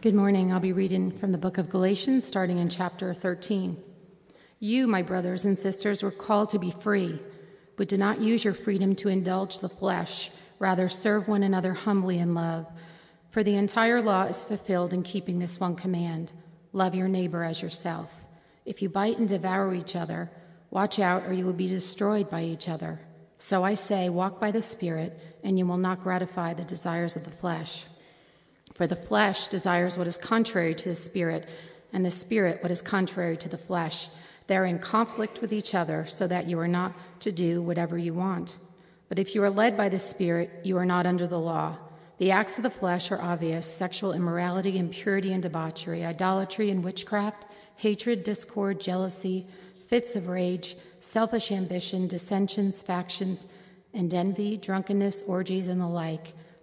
Good morning. I'll be reading from the book of Galatians, starting in chapter 13. You, my brothers and sisters, were called to be free, but do not use your freedom to indulge the flesh. Rather, serve one another humbly in love. For the entire law is fulfilled in keeping this one command love your neighbor as yourself. If you bite and devour each other, watch out, or you will be destroyed by each other. So I say, walk by the Spirit, and you will not gratify the desires of the flesh. For the flesh desires what is contrary to the Spirit, and the Spirit what is contrary to the flesh. They are in conflict with each other, so that you are not to do whatever you want. But if you are led by the Spirit, you are not under the law. The acts of the flesh are obvious sexual immorality, impurity and debauchery, idolatry and witchcraft, hatred, discord, jealousy, fits of rage, selfish ambition, dissensions, factions, and envy, drunkenness, orgies, and the like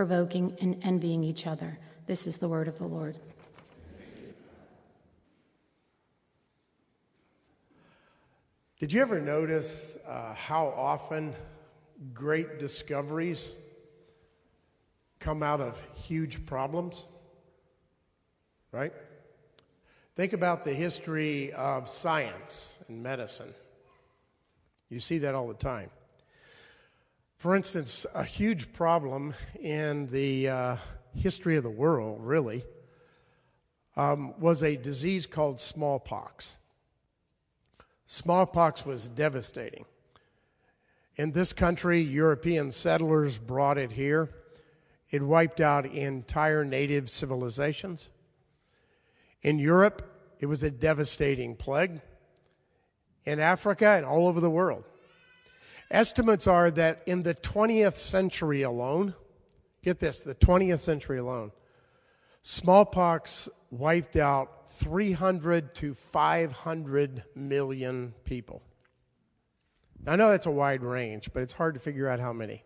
provoking, and envying each other. This is the word of the Lord. Did you ever notice uh, how often great discoveries come out of huge problems? Right? Think about the history of science and medicine. You see that all the time. For instance, a huge problem in the uh, history of the world, really, um, was a disease called smallpox. Smallpox was devastating. In this country, European settlers brought it here. It wiped out entire native civilizations. In Europe, it was a devastating plague. In Africa and all over the world. Estimates are that in the 20th century alone, get this, the 20th century alone, smallpox wiped out 300 to 500 million people. I know that's a wide range, but it's hard to figure out how many.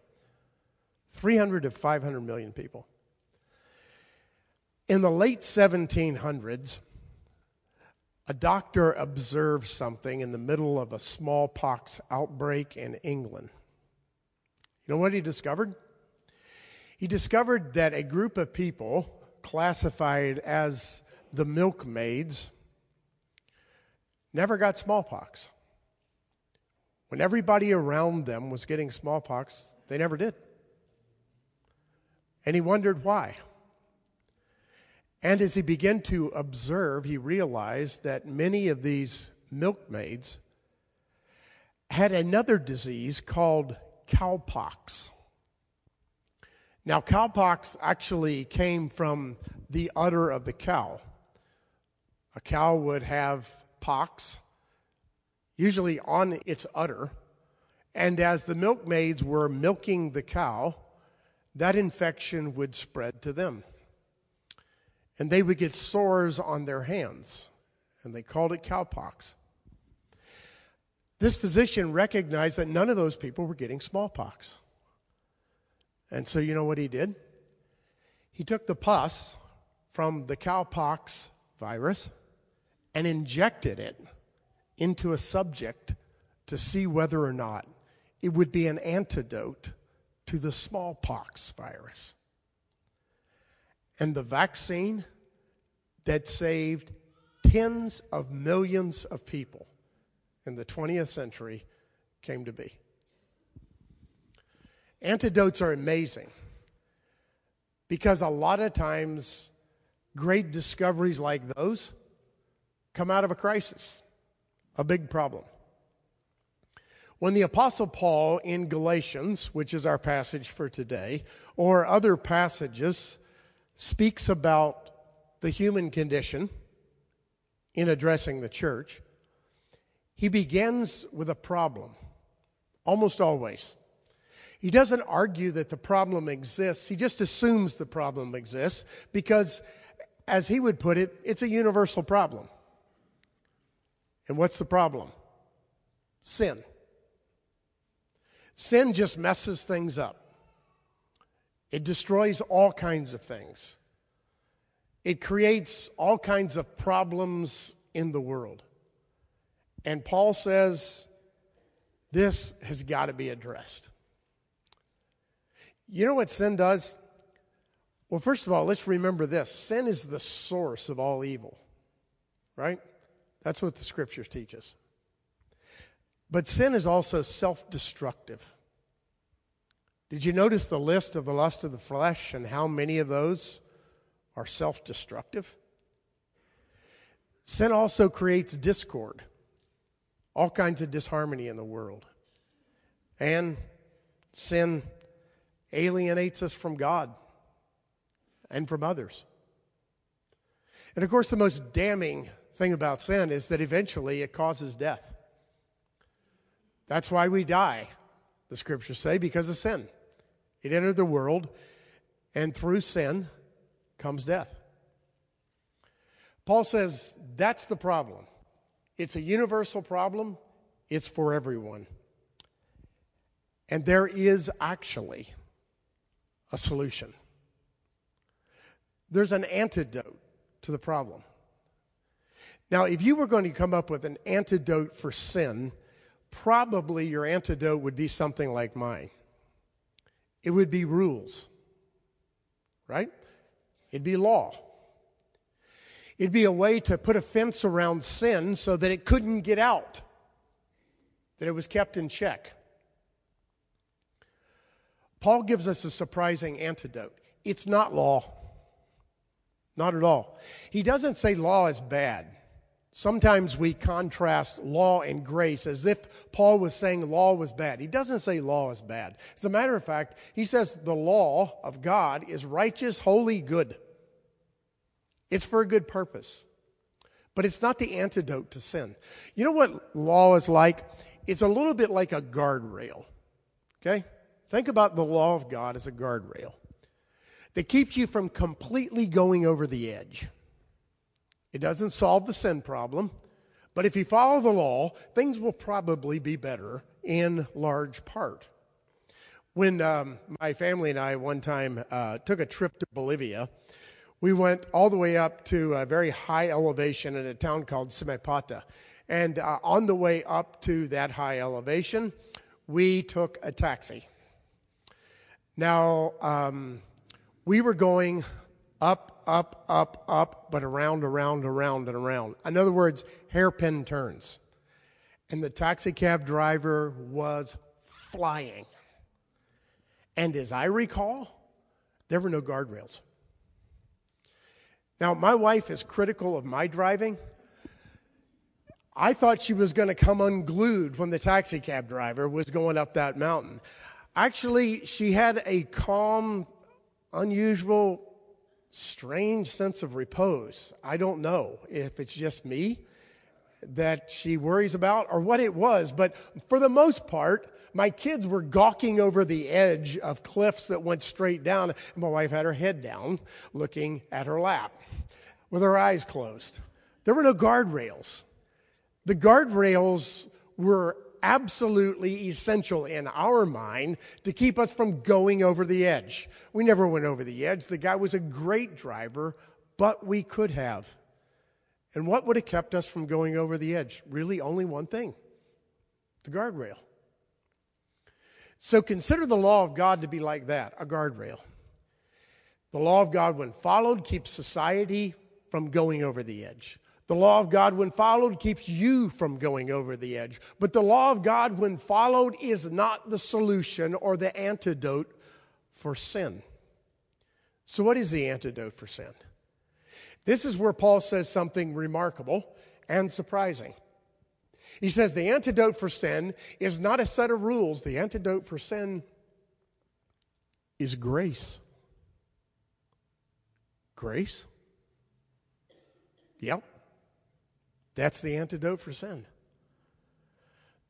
300 to 500 million people. In the late 1700s, a doctor observed something in the middle of a smallpox outbreak in England. You know what he discovered? He discovered that a group of people classified as the milkmaids never got smallpox. When everybody around them was getting smallpox, they never did. And he wondered why. And as he began to observe, he realized that many of these milkmaids had another disease called cowpox. Now, cowpox actually came from the udder of the cow. A cow would have pox, usually on its udder, and as the milkmaids were milking the cow, that infection would spread to them and they would get sores on their hands, and they called it cowpox. This physician recognized that none of those people were getting smallpox. And so, you know what he did? He took the pus from the cowpox virus and injected it into a subject to see whether or not it would be an antidote to the smallpox virus. And the vaccine that saved tens of millions of people in the 20th century came to be. Antidotes are amazing because a lot of times great discoveries like those come out of a crisis, a big problem. When the Apostle Paul in Galatians, which is our passage for today, or other passages, speaks about the human condition in addressing the church, he begins with a problem, almost always. He doesn't argue that the problem exists, he just assumes the problem exists because as he would put it, it's a universal problem. And what's the problem? Sin. Sin just messes things up. It destroys all kinds of things. It creates all kinds of problems in the world. And Paul says this has got to be addressed. You know what sin does? Well, first of all, let's remember this sin is the source of all evil, right? That's what the scriptures teach us. But sin is also self destructive. Did you notice the list of the lust of the flesh and how many of those are self destructive? Sin also creates discord, all kinds of disharmony in the world. And sin alienates us from God and from others. And of course, the most damning thing about sin is that eventually it causes death. That's why we die, the scriptures say, because of sin. It entered the world, and through sin comes death. Paul says that's the problem. It's a universal problem, it's for everyone. And there is actually a solution. There's an antidote to the problem. Now, if you were going to come up with an antidote for sin, probably your antidote would be something like mine. It would be rules, right? It'd be law. It'd be a way to put a fence around sin so that it couldn't get out, that it was kept in check. Paul gives us a surprising antidote. It's not law. Not at all. He doesn't say law is bad. Sometimes we contrast law and grace as if Paul was saying law was bad. He doesn't say law is bad. As a matter of fact, he says the law of God is righteous, holy, good. It's for a good purpose. But it's not the antidote to sin. You know what law is like? It's a little bit like a guardrail. Okay? Think about the law of God as a guardrail that keeps you from completely going over the edge. It doesn't solve the sin problem, but if you follow the law, things will probably be better in large part. When um, my family and I one time uh, took a trip to Bolivia, we went all the way up to a very high elevation in a town called Samaipata. And uh, on the way up to that high elevation, we took a taxi. Now, um, we were going up, up, up, up, but around, around, around, and around. In other words, hairpin turns. And the taxi cab driver was flying. And as I recall, there were no guardrails. Now, my wife is critical of my driving. I thought she was going to come unglued when the taxi cab driver was going up that mountain. Actually, she had a calm, unusual strange sense of repose. I don't know if it's just me that she worries about or what it was, but for the most part, my kids were gawking over the edge of cliffs that went straight down. And my wife had her head down, looking at her lap with her eyes closed. There were no guardrails. The guardrails were absolutely essential in our mind to keep us from going over the edge. We never went over the edge. The guy was a great driver, but we could have. And what would have kept us from going over the edge? Really, only one thing the guardrail. So consider the law of God to be like that a guardrail. The law of God, when followed, keeps society from going over the edge. The law of God, when followed, keeps you from going over the edge. But the law of God, when followed, is not the solution or the antidote for sin. So, what is the antidote for sin? This is where Paul says something remarkable and surprising. He says the antidote for sin is not a set of rules, the antidote for sin is grace. Grace? Yep. That's the antidote for sin.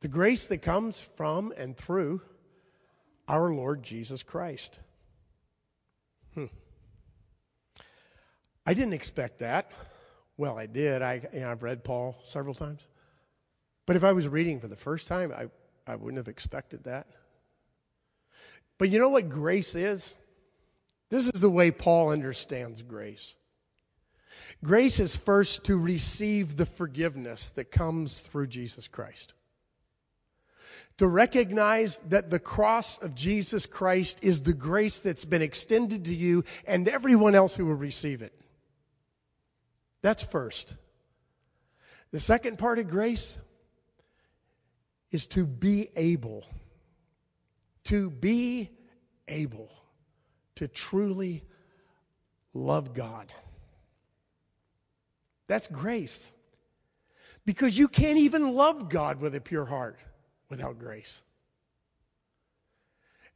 The grace that comes from and through our Lord Jesus Christ. Hmm. I didn't expect that. Well, I did. I, you know, I've read Paul several times. But if I was reading for the first time, I, I wouldn't have expected that. But you know what grace is? This is the way Paul understands grace. Grace is first to receive the forgiveness that comes through Jesus Christ. To recognize that the cross of Jesus Christ is the grace that's been extended to you and everyone else who will receive it. That's first. The second part of grace is to be able, to be able to truly love God. That's grace. Because you can't even love God with a pure heart without grace.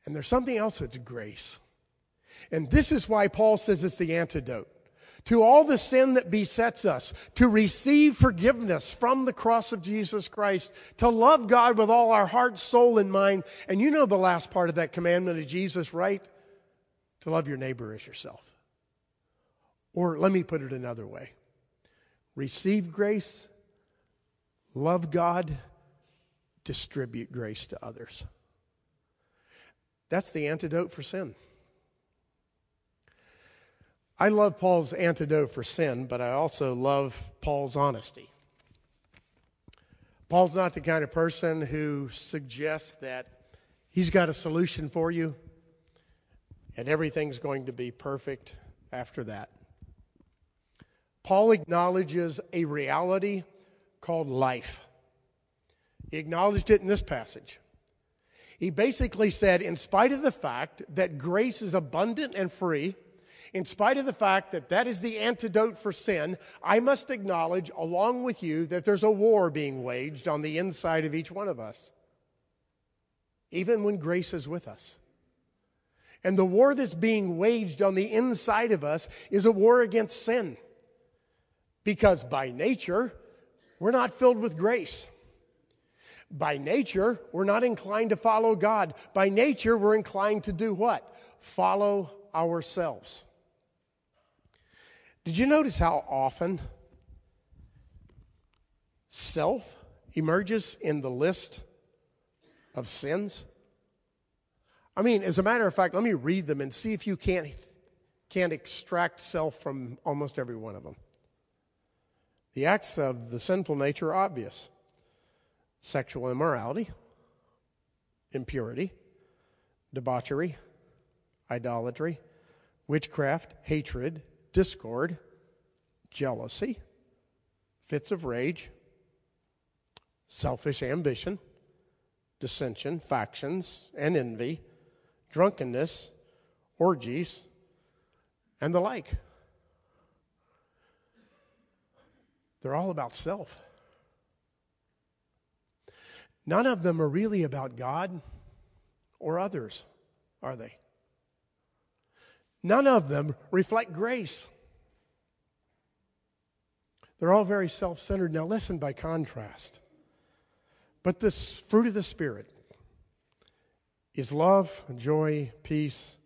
And there's something else that's grace. And this is why Paul says it's the antidote to all the sin that besets us, to receive forgiveness from the cross of Jesus Christ, to love God with all our heart, soul, and mind. And you know the last part of that commandment of Jesus, right? To love your neighbor as yourself. Or let me put it another way receive grace, love God, distribute grace to others. That's the antidote for sin. I love Paul's antidote for sin, but I also love Paul's honesty. Paul's not the kind of person who suggests that he's got a solution for you and everything's going to be perfect after that. Paul acknowledges a reality called life. He acknowledged it in this passage. He basically said, in spite of the fact that grace is abundant and free, in spite of the fact that that is the antidote for sin, I must acknowledge, along with you, that there's a war being waged on the inside of each one of us, even when grace is with us. And the war that's being waged on the inside of us is a war against sin. Because by nature, we're not filled with grace. By nature, we're not inclined to follow God. By nature, we're inclined to do what? Follow ourselves. Did you notice how often self emerges in the list of sins? I mean, as a matter of fact, let me read them and see if you can't, can't extract self from almost every one of them. The acts of the sinful nature are obvious sexual immorality, impurity, debauchery, idolatry, witchcraft, hatred, discord, jealousy, fits of rage, selfish ambition, dissension, factions, and envy, drunkenness, orgies, and the like. They're all about self. None of them are really about God or others, are they? None of them reflect grace. They're all very self centered. Now, listen by contrast. But this fruit of the Spirit is love, joy, peace,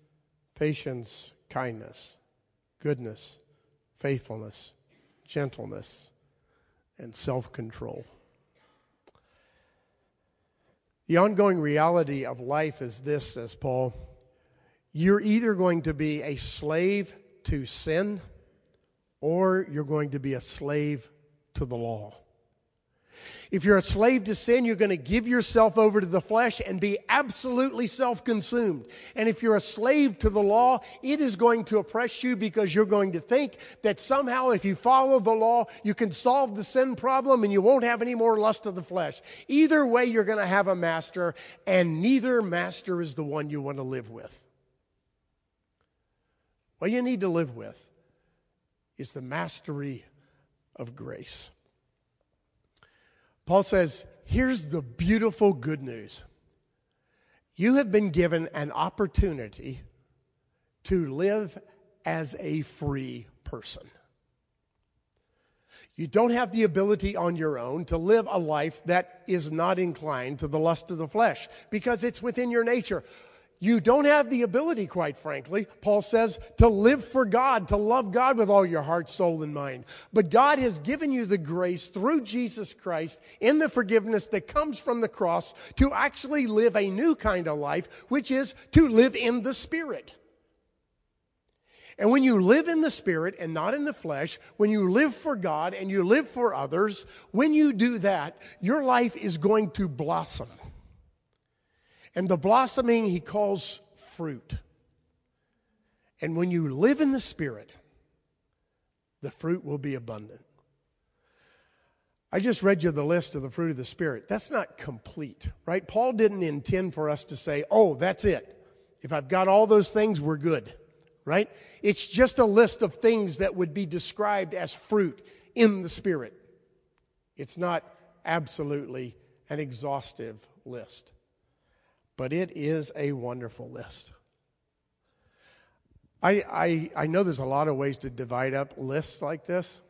patience, kindness, goodness, faithfulness, gentleness, and self control. The ongoing reality of life is this, says Paul you're either going to be a slave to sin or you're going to be a slave to the law. If you're a slave to sin, you're going to give yourself over to the flesh and be absolutely self consumed. And if you're a slave to the law, it is going to oppress you because you're going to think that somehow if you follow the law, you can solve the sin problem and you won't have any more lust of the flesh. Either way, you're going to have a master, and neither master is the one you want to live with. What you need to live with is the mastery of grace. Paul says, here's the beautiful good news. You have been given an opportunity to live as a free person. You don't have the ability on your own to live a life that is not inclined to the lust of the flesh because it's within your nature. You don't have the ability, quite frankly, Paul says, to live for God, to love God with all your heart, soul, and mind. But God has given you the grace through Jesus Christ in the forgiveness that comes from the cross to actually live a new kind of life, which is to live in the Spirit. And when you live in the Spirit and not in the flesh, when you live for God and you live for others, when you do that, your life is going to blossom. And the blossoming he calls fruit. And when you live in the Spirit, the fruit will be abundant. I just read you the list of the fruit of the Spirit. That's not complete, right? Paul didn't intend for us to say, oh, that's it. If I've got all those things, we're good, right? It's just a list of things that would be described as fruit in the Spirit. It's not absolutely an exhaustive list but it is a wonderful list. I, I, I know there's a lot of ways to divide up lists like this,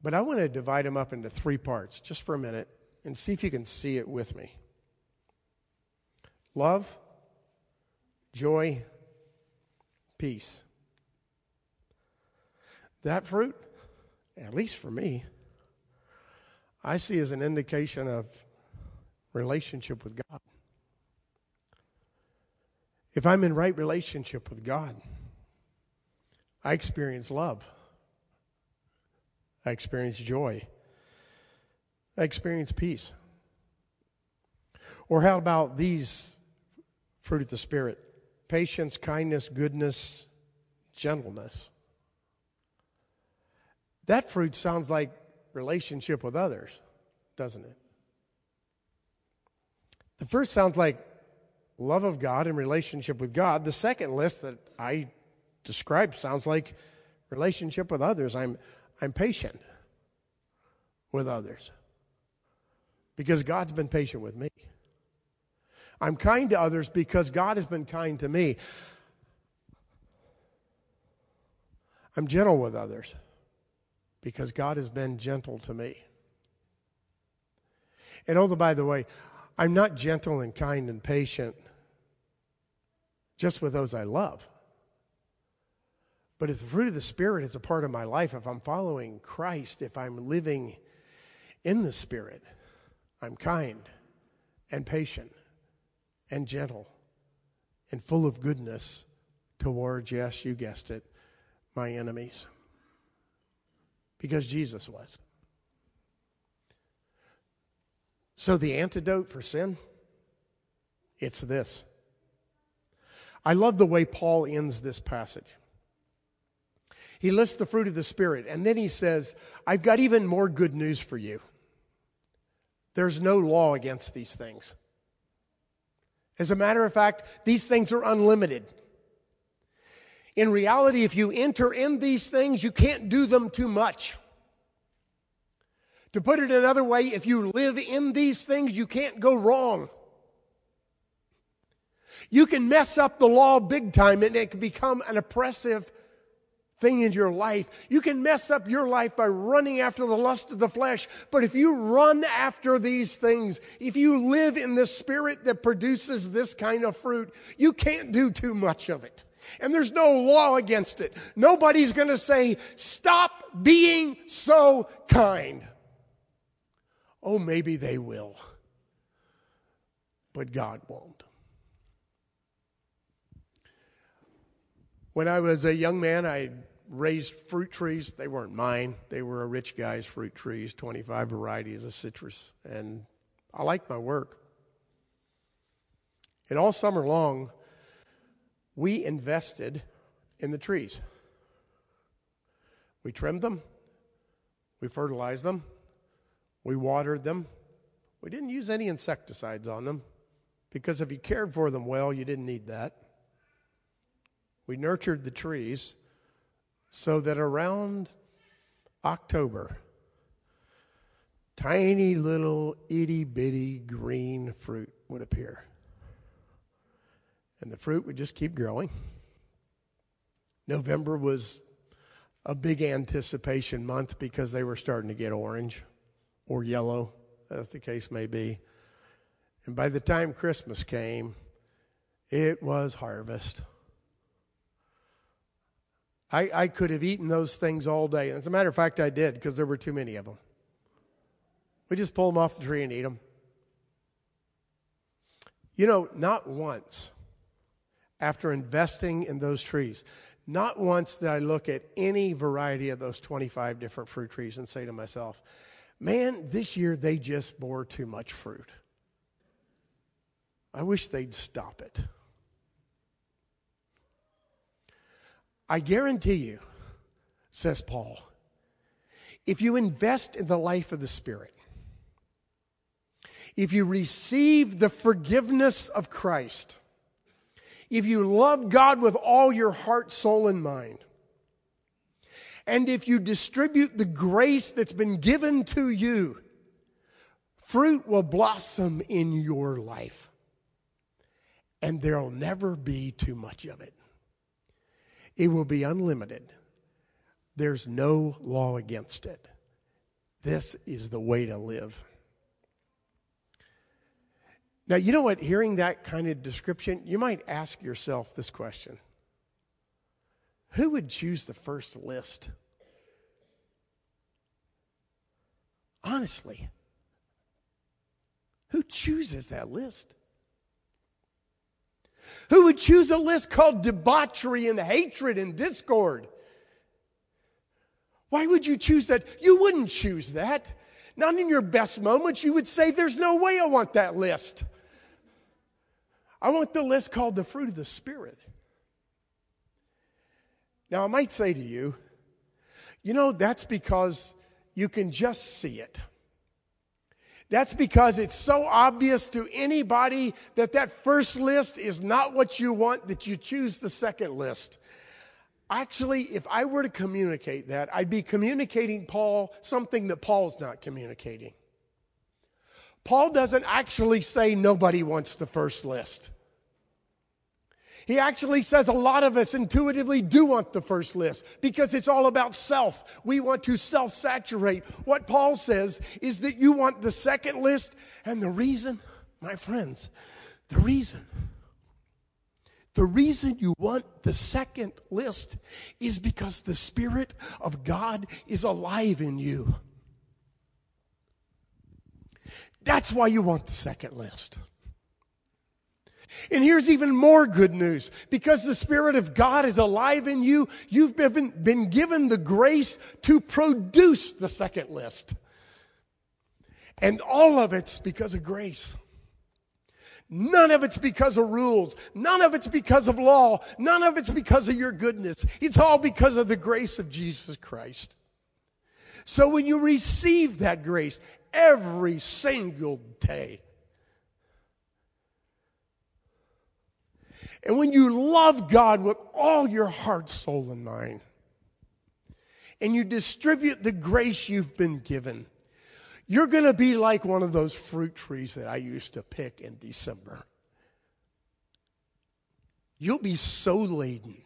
but I want to divide them up into three parts just for a minute and see if you can see it with me love, joy, peace. That fruit, at least for me, I see as an indication of relationship with God. If I'm in right relationship with God, I experience love. I experience joy. I experience peace. Or how about these fruit of the Spirit? Patience, kindness, goodness, gentleness. That fruit sounds like relationship with others, doesn't it? The first sounds like love of God and relationship with God. The second list that I described sounds like relationship with others. I'm, I'm patient with others because God's been patient with me. I'm kind to others because God has been kind to me. I'm gentle with others because God has been gentle to me. And oh, by the way, I'm not gentle and kind and patient just with those I love. But if the fruit of the Spirit is a part of my life, if I'm following Christ, if I'm living in the Spirit, I'm kind and patient and gentle and full of goodness towards, yes, you guessed it, my enemies. Because Jesus was. So the antidote for sin, it's this I love the way Paul ends this passage. He lists the fruit of the Spirit, and then he says, I've got even more good news for you. There's no law against these things. As a matter of fact, these things are unlimited. In reality, if you enter in these things, you can't do them too much. To put it another way, if you live in these things, you can't go wrong. You can mess up the law big time and it can become an oppressive thing in your life. You can mess up your life by running after the lust of the flesh. But if you run after these things, if you live in the spirit that produces this kind of fruit, you can't do too much of it. And there's no law against it. Nobody's going to say, stop being so kind. Oh, maybe they will. But God won't. When I was a young man, I raised fruit trees. They weren't mine, they were a rich guy's fruit trees, 25 varieties of citrus. And I liked my work. And all summer long, we invested in the trees. We trimmed them, we fertilized them, we watered them. We didn't use any insecticides on them because if you cared for them well, you didn't need that. We nurtured the trees so that around October, tiny little itty bitty green fruit would appear. And the fruit would just keep growing. November was a big anticipation month because they were starting to get orange or yellow, as the case may be. And by the time Christmas came, It was harvest. I, I could have eaten those things all day. And as a matter of fact, I did because there were too many of them. We just pull them off the tree and eat them. You know, not once after investing in those trees, not once did I look at any variety of those 25 different fruit trees and say to myself, man, this year they just bore too much fruit. I wish they'd stop it. I guarantee you, says Paul, if you invest in the life of the Spirit, if you receive the forgiveness of Christ, if you love God with all your heart, soul, and mind, and if you distribute the grace that's been given to you, fruit will blossom in your life. And there'll never be too much of it. It will be unlimited. There's no law against it. This is the way to live. Now, you know what? Hearing that kind of description, you might ask yourself this question Who would choose the first list? Honestly, who chooses that list? Who would choose a list called debauchery and hatred and discord? Why would you choose that? You wouldn't choose that. Not in your best moments. You would say, There's no way I want that list. I want the list called the fruit of the Spirit. Now, I might say to you, you know, that's because you can just see it. That's because it's so obvious to anybody that that first list is not what you want that you choose the second list. Actually, if I were to communicate that, I'd be communicating Paul something that Paul's not communicating. Paul doesn't actually say nobody wants the first list. He actually says a lot of us intuitively do want the first list because it's all about self. We want to self saturate. What Paul says is that you want the second list, and the reason, my friends, the reason, the reason you want the second list is because the Spirit of God is alive in you. That's why you want the second list. And here's even more good news. Because the Spirit of God is alive in you, you've been, been given the grace to produce the second list. And all of it's because of grace. None of it's because of rules. None of it's because of law. None of it's because of your goodness. It's all because of the grace of Jesus Christ. So when you receive that grace every single day, And when you love God with all your heart, soul, and mind, and you distribute the grace you've been given, you're going to be like one of those fruit trees that I used to pick in December. You'll be so laden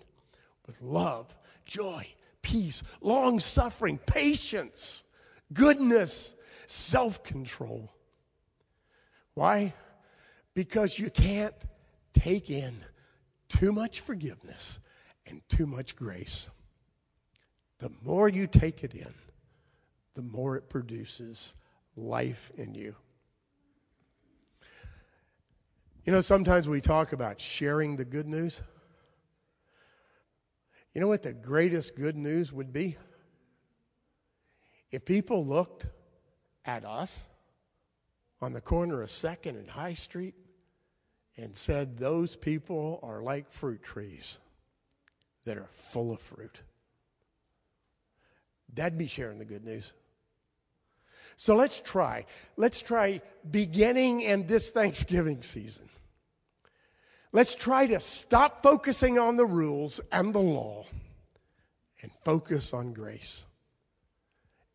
with love, joy, peace, long suffering, patience, goodness, self control. Why? Because you can't take in too much forgiveness and too much grace. The more you take it in, the more it produces life in you. You know, sometimes we talk about sharing the good news. You know what the greatest good news would be? If people looked at us on the corner of 2nd and High Street and said, Those people are like fruit trees that are full of fruit. That'd be sharing the good news. So let's try. Let's try beginning in this Thanksgiving season. Let's try to stop focusing on the rules and the law and focus on grace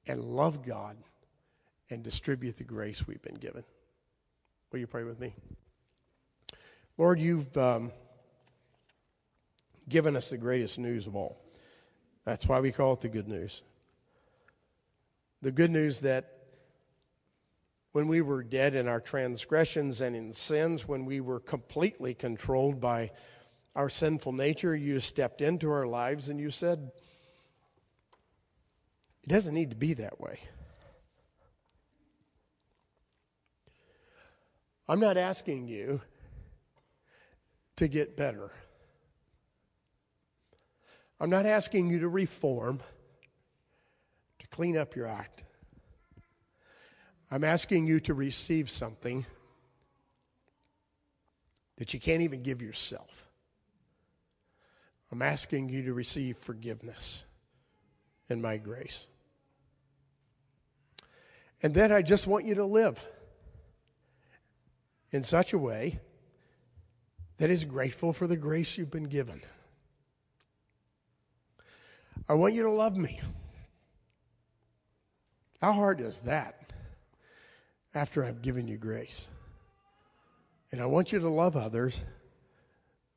and love God and distribute the grace we've been given. Will you pray with me? Lord, you've um, given us the greatest news of all. That's why we call it the good news. The good news that when we were dead in our transgressions and in sins, when we were completely controlled by our sinful nature, you stepped into our lives and you said, It doesn't need to be that way. I'm not asking you to get better. I'm not asking you to reform, to clean up your act. I'm asking you to receive something that you can't even give yourself. I'm asking you to receive forgiveness and my grace. And then I just want you to live in such a way that is grateful for the grace you've been given. I want you to love me. How hard is that after I've given you grace? And I want you to love others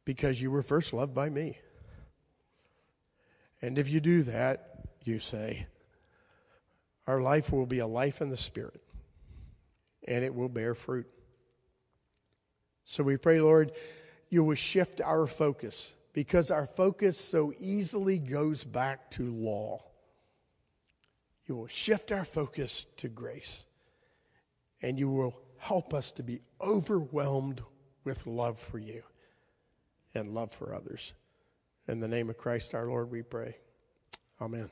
because you were first loved by me. And if you do that, you say, our life will be a life in the Spirit and it will bear fruit. So we pray, Lord, you will shift our focus because our focus so easily goes back to law. You will shift our focus to grace, and you will help us to be overwhelmed with love for you and love for others. In the name of Christ our Lord, we pray. Amen.